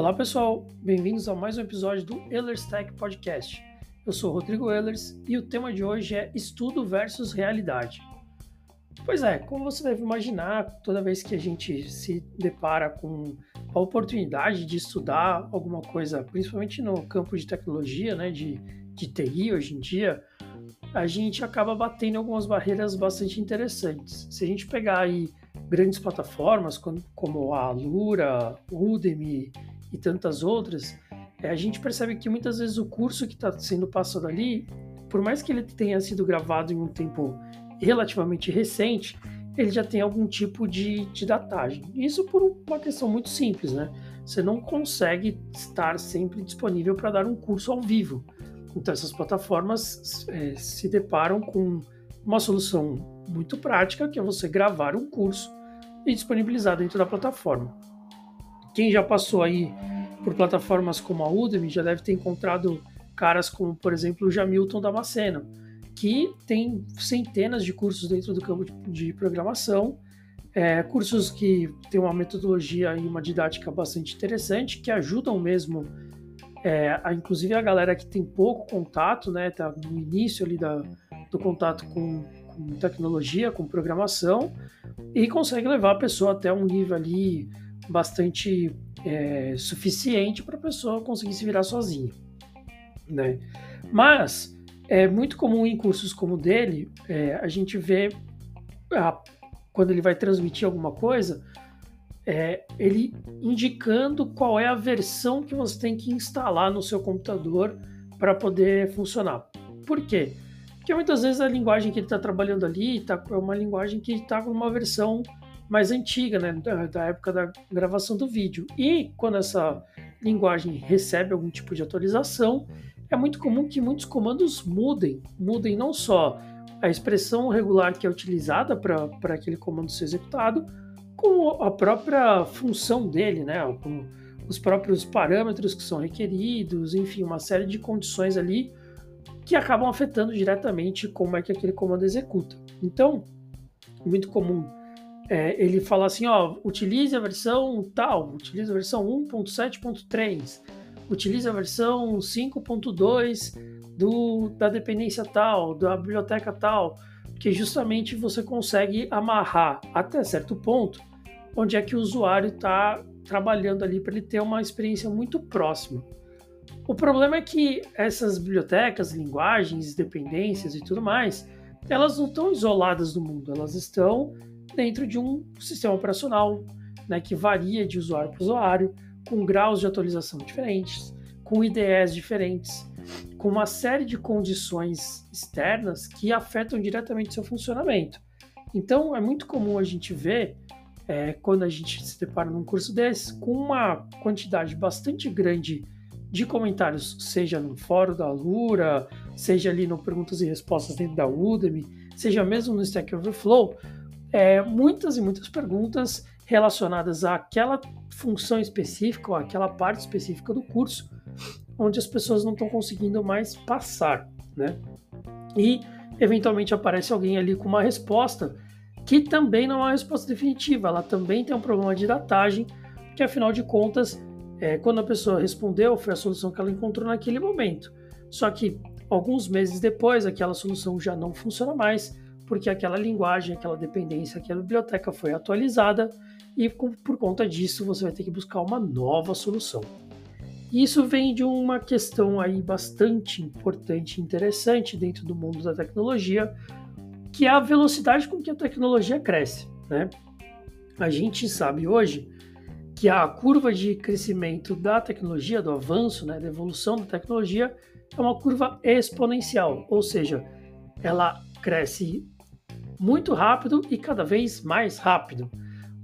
Olá pessoal, bem-vindos a mais um episódio do Ehlers Tech Podcast. Eu sou Rodrigo Ehlers e o tema de hoje é estudo versus realidade. Pois é, como você deve imaginar, toda vez que a gente se depara com a oportunidade de estudar alguma coisa, principalmente no campo de tecnologia, né, de, de TI hoje em dia, a gente acaba batendo algumas barreiras bastante interessantes. Se a gente pegar aí grandes plataformas como a Alura, Udemy e tantas outras, é, a gente percebe que muitas vezes o curso que está sendo passado ali, por mais que ele tenha sido gravado em um tempo relativamente recente, ele já tem algum tipo de, de datagem. Isso por uma questão muito simples, né? Você não consegue estar sempre disponível para dar um curso ao vivo. Então, essas plataformas é, se deparam com uma solução muito prática, que é você gravar um curso e disponibilizar dentro da plataforma. Quem já passou aí por plataformas como a Udemy já deve ter encontrado caras como, por exemplo, o Jamilton Damasceno, que tem centenas de cursos dentro do campo de programação, é, cursos que têm uma metodologia e uma didática bastante interessante, que ajudam mesmo, é, a, inclusive a galera que tem pouco contato, né, tá no início ali da, do contato com, com tecnologia, com programação, e consegue levar a pessoa até um nível ali bastante é, suficiente para a pessoa conseguir se virar sozinha, né? Mas é muito comum em cursos como o dele, é, a gente vê a, quando ele vai transmitir alguma coisa, é, ele indicando qual é a versão que você tem que instalar no seu computador para poder funcionar. Por quê? Porque muitas vezes a linguagem que ele está trabalhando ali tá, é uma linguagem que está com uma versão mais antiga, né, da, época da gravação do vídeo. E quando essa linguagem recebe algum tipo de atualização, é muito comum que muitos comandos mudem. Mudem não só a expressão regular que é utilizada para aquele comando ser executado, como a própria função dele, né, os próprios parâmetros que são requeridos, enfim, uma série de condições ali que acabam afetando diretamente como é que aquele comando executa. Então, muito comum é, ele fala assim, ó, utilize a versão tal, utilize a versão 1.7.3, utilize a versão 5.2 do, da dependência tal, da biblioteca tal, que justamente você consegue amarrar até certo ponto onde é que o usuário está trabalhando ali para ele ter uma experiência muito próxima. O problema é que essas bibliotecas, linguagens, dependências e tudo mais, elas não estão isoladas do mundo, elas estão dentro de um sistema operacional né, que varia de usuário para usuário, com graus de atualização diferentes, com IDEs diferentes, com uma série de condições externas que afetam diretamente seu funcionamento. Então, é muito comum a gente ver, é, quando a gente se depara num curso desse, com uma quantidade bastante grande de comentários, seja no fórum da Lura, seja ali no Perguntas e Respostas dentro da Udemy, seja mesmo no Stack Overflow, é, muitas e muitas perguntas relacionadas àquela função específica ou àquela parte específica do curso, onde as pessoas não estão conseguindo mais passar, né? E eventualmente aparece alguém ali com uma resposta que também não é uma resposta definitiva, ela também tem um problema de datagem, que afinal de contas, é, quando a pessoa respondeu, foi a solução que ela encontrou naquele momento. Só que alguns meses depois, aquela solução já não funciona mais, porque aquela linguagem, aquela dependência, aquela biblioteca foi atualizada e por conta disso você vai ter que buscar uma nova solução. Isso vem de uma questão aí bastante importante e interessante dentro do mundo da tecnologia, que é a velocidade com que a tecnologia cresce. Né? A gente sabe hoje que a curva de crescimento da tecnologia, do avanço, né, da evolução da tecnologia, é uma curva exponencial, ou seja, ela cresce muito rápido e cada vez mais rápido.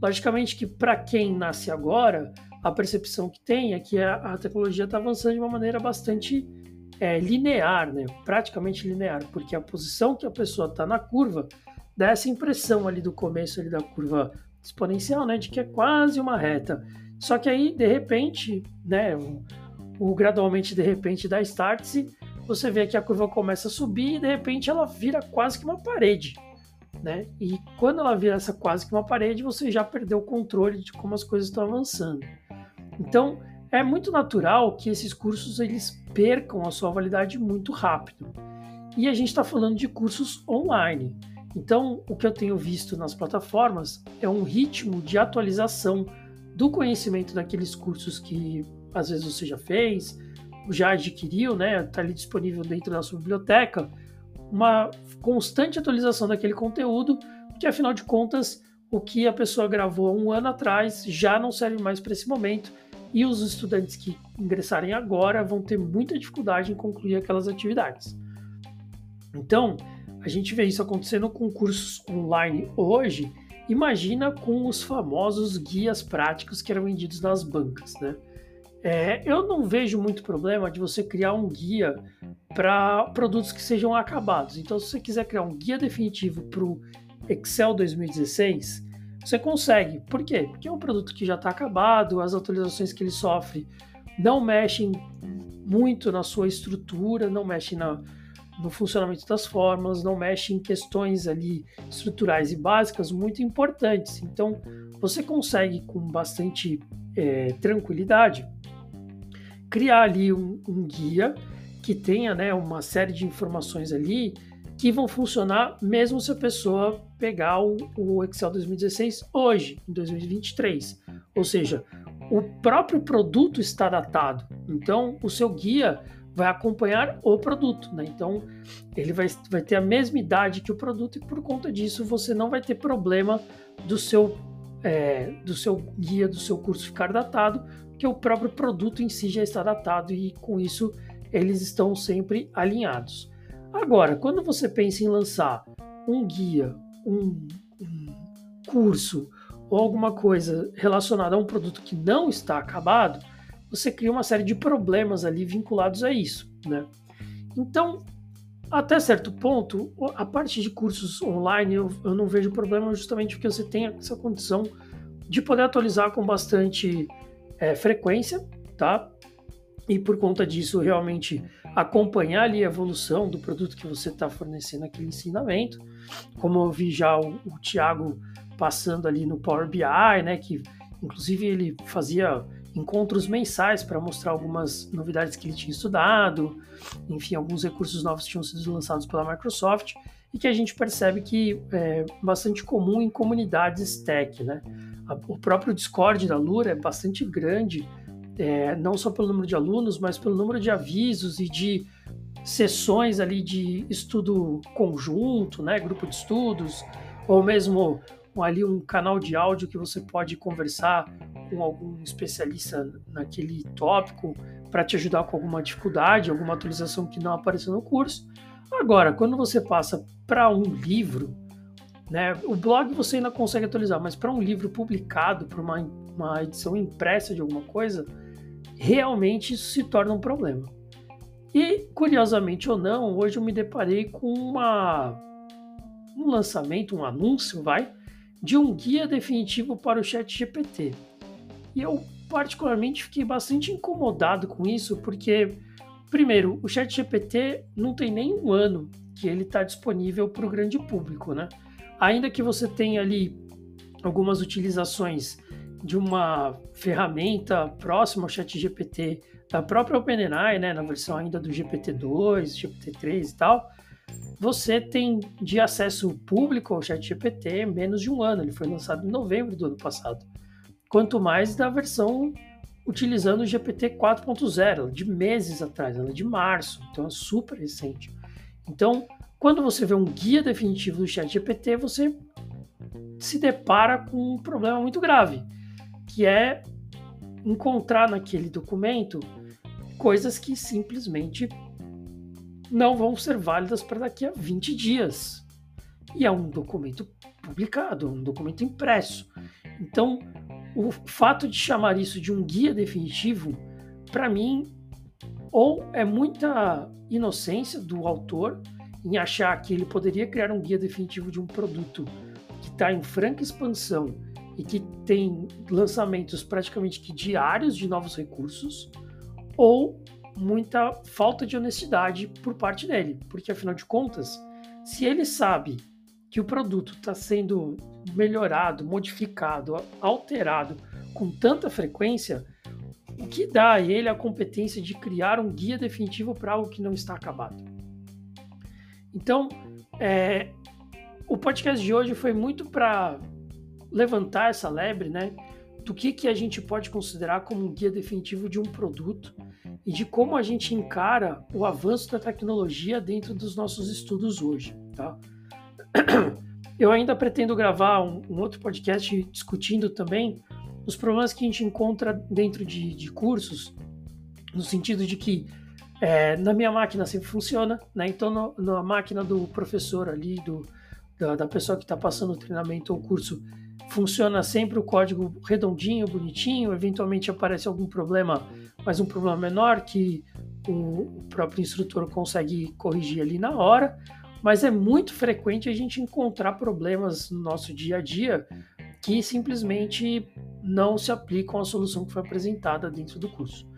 Logicamente que para quem nasce agora, a percepção que tem é que a, tecnologia está avançando de uma maneira bastante é, linear, né? praticamente linear, porque a posição que a pessoa está na curva dá essa impressão ali do começo ali da curva exponencial, né, de que é quase uma reta. Só que aí, de repente, né, o, o gradualmente de repente da start-se, você vê que a curva começa a subir e de repente ela vira quase que uma parede né? E quando ela vira essa quase que uma parede, você já perdeu o controle de como as coisas estão avançando. Então, é muito natural que esses cursos eles percam a sua validade muito rápido. E a gente está falando de cursos online. Então, o que eu tenho visto nas plataformas é um ritmo de atualização do conhecimento daqueles cursos que às vezes você já fez, já adquiriu, né? Está ali disponível dentro da sua biblioteca, uma constante atualização daquele conteúdo, que afinal de contas o que a pessoa gravou um ano atrás já não serve mais para esse momento e os estudantes que ingressarem agora vão ter muita dificuldade em concluir aquelas atividades. Então, a gente vê isso acontecendo com cursos online hoje. Imagina com os famosos guias práticos que eram vendidos nas bancas, né? É, eu não vejo muito problema de você criar um guia para produtos que sejam acabados. Então, se você quiser criar um guia definitivo para o Excel 2016, você consegue. Por quê? Porque é um produto que já está acabado, as atualizações que ele sofre não mexem muito na sua estrutura, não mexem na, no funcionamento das fórmulas, não mexem em questões ali estruturais e básicas muito importantes. Então, você consegue com bastante é, tranquilidade criar ali um, um guia que tenha né, uma série de informações ali que vão funcionar mesmo se a pessoa pegar o, o Excel 2016 hoje, em 2023. Ou seja, o próprio produto está datado. Então, o seu guia vai acompanhar o produto, né? Então, ele vai, vai ter a mesma idade que o produto e por conta disso você não vai ter problema do seu, é, do seu guia, do seu curso ficar datado, porque o próprio produto em si já está datado e com isso eles estão sempre alinhados. Agora, quando você pensa em lançar um guia, um, um curso ou alguma coisa relacionada a um produto que não está acabado, você cria uma série de problemas ali vinculados a isso, né? Então, até certo ponto, a parte de cursos online eu, eu não vejo problema justamente porque você tem essa condição de poder atualizar com bastante é, frequência, tá? E por conta disso, realmente acompanhar ali a evolução do produto que você está fornecendo aquele ensinamento. Como eu vi já o, o Thiago passando ali no Power BI, né, que inclusive ele fazia encontros mensais para mostrar algumas novidades que ele tinha estudado, enfim, alguns recursos novos tinham sido lançados pela Microsoft e que a gente percebe que é bastante comum em comunidades tech, né? O próprio Discord da Lura é bastante grande é, não só pelo número de alunos, mas pelo número de avisos e de sessões ali de estudo conjunto, né, grupo de estudos, ou mesmo ali um canal de áudio que você pode conversar com algum especialista naquele tópico para te ajudar com alguma dificuldade, alguma atualização que não apareceu no curso. Agora, quando você passa para um livro, né, o blog você ainda consegue atualizar, mas para um livro publicado, para uma, uma edição impressa de alguma coisa, realmente isso se torna um problema. E, curiosamente ou não, hoje eu me deparei com uma, um lançamento, um anúncio, vai, de um guia definitivo para o Chat GPT. E eu, particularmente, fiquei bastante incomodado com isso, porque, primeiro, o Chat GPT não tem nem um ano que ele está disponível para o grande público, né? Ainda que você tenha ali algumas utilizações de uma ferramenta próxima ao ChatGPT da própria OpenAI, né, na versão ainda do GPT-2, GPT-3 e tal, você tem de acesso público ao ChatGPT menos de um ano. Ele foi lançado em novembro do ano passado. Quanto mais da versão utilizando o GPT 4.0, de meses atrás, ela é de março, então é super recente. Então, quando você vê um guia definitivo do ChatGPT, você se depara com um problema muito grave que é encontrar naquele documento coisas que simplesmente não vão ser válidas para daqui a 20 dias. E é um documento publicado, um documento impresso. Então, o fato de chamar isso de um guia definitivo, para mim, ou é muita inocência do autor em achar que ele poderia criar um guia definitivo de um produto que está em franca expansão e que tem lançamentos praticamente diários de novos recursos, ou muita falta de honestidade por parte dele, porque afinal de contas, se ele sabe que o produto está sendo melhorado, modificado, alterado com tanta frequência, e que dá a ele a competência de criar um guia definitivo para algo que não está acabado. Então, é, o podcast de hoje foi muito para levantar essa lebre, né? Do que, que a gente pode considerar como um guia definitivo de um produto e de como a gente encara o avanço da tecnologia dentro dos nossos estudos hoje, tá? Eu ainda pretendo gravar um, um outro podcast discutindo também os problemas que a gente encontra dentro de, de cursos, no sentido de que é, na minha máquina sempre funciona, né? Então no, na máquina do professor ali, do, da, da pessoa que está passando o treinamento ou curso, funciona sempre o código redondinho, bonitinho. Eventualmente aparece algum problema, mas um problema menor que o próprio instrutor consegue corrigir ali na hora. Mas é muito frequente a gente encontrar problemas no nosso dia a dia que simplesmente não se aplicam à solução que foi apresentada dentro do curso.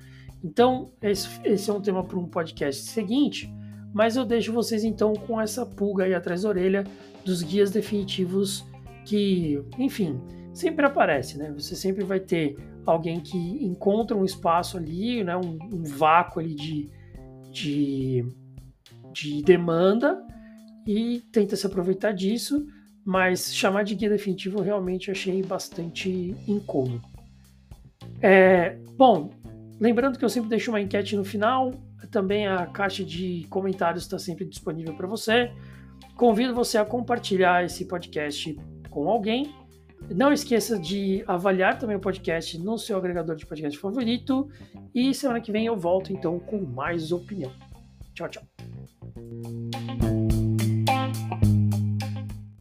Então, esse, esse é um tema para um podcast seguinte, mas eu deixo vocês então com essa pulga aí atrás da orelha dos guias definitivos que, enfim, sempre aparece, né? Você sempre vai ter alguém que encontra um espaço ali, né? um, um vácuo ali de, de, de demanda e tenta se aproveitar disso mas chamar de guia definitivo realmente achei bastante incômodo. É, bom, lembrando que eu sempre deixo uma enquete no final, também a caixa de comentários está sempre disponível para você. Convido você a compartilhar esse podcast com alguém. Não esqueça de avaliar também o podcast no seu agregador de podcast favorito. E semana que vem eu volto então com mais opinião. Tchau, tchau.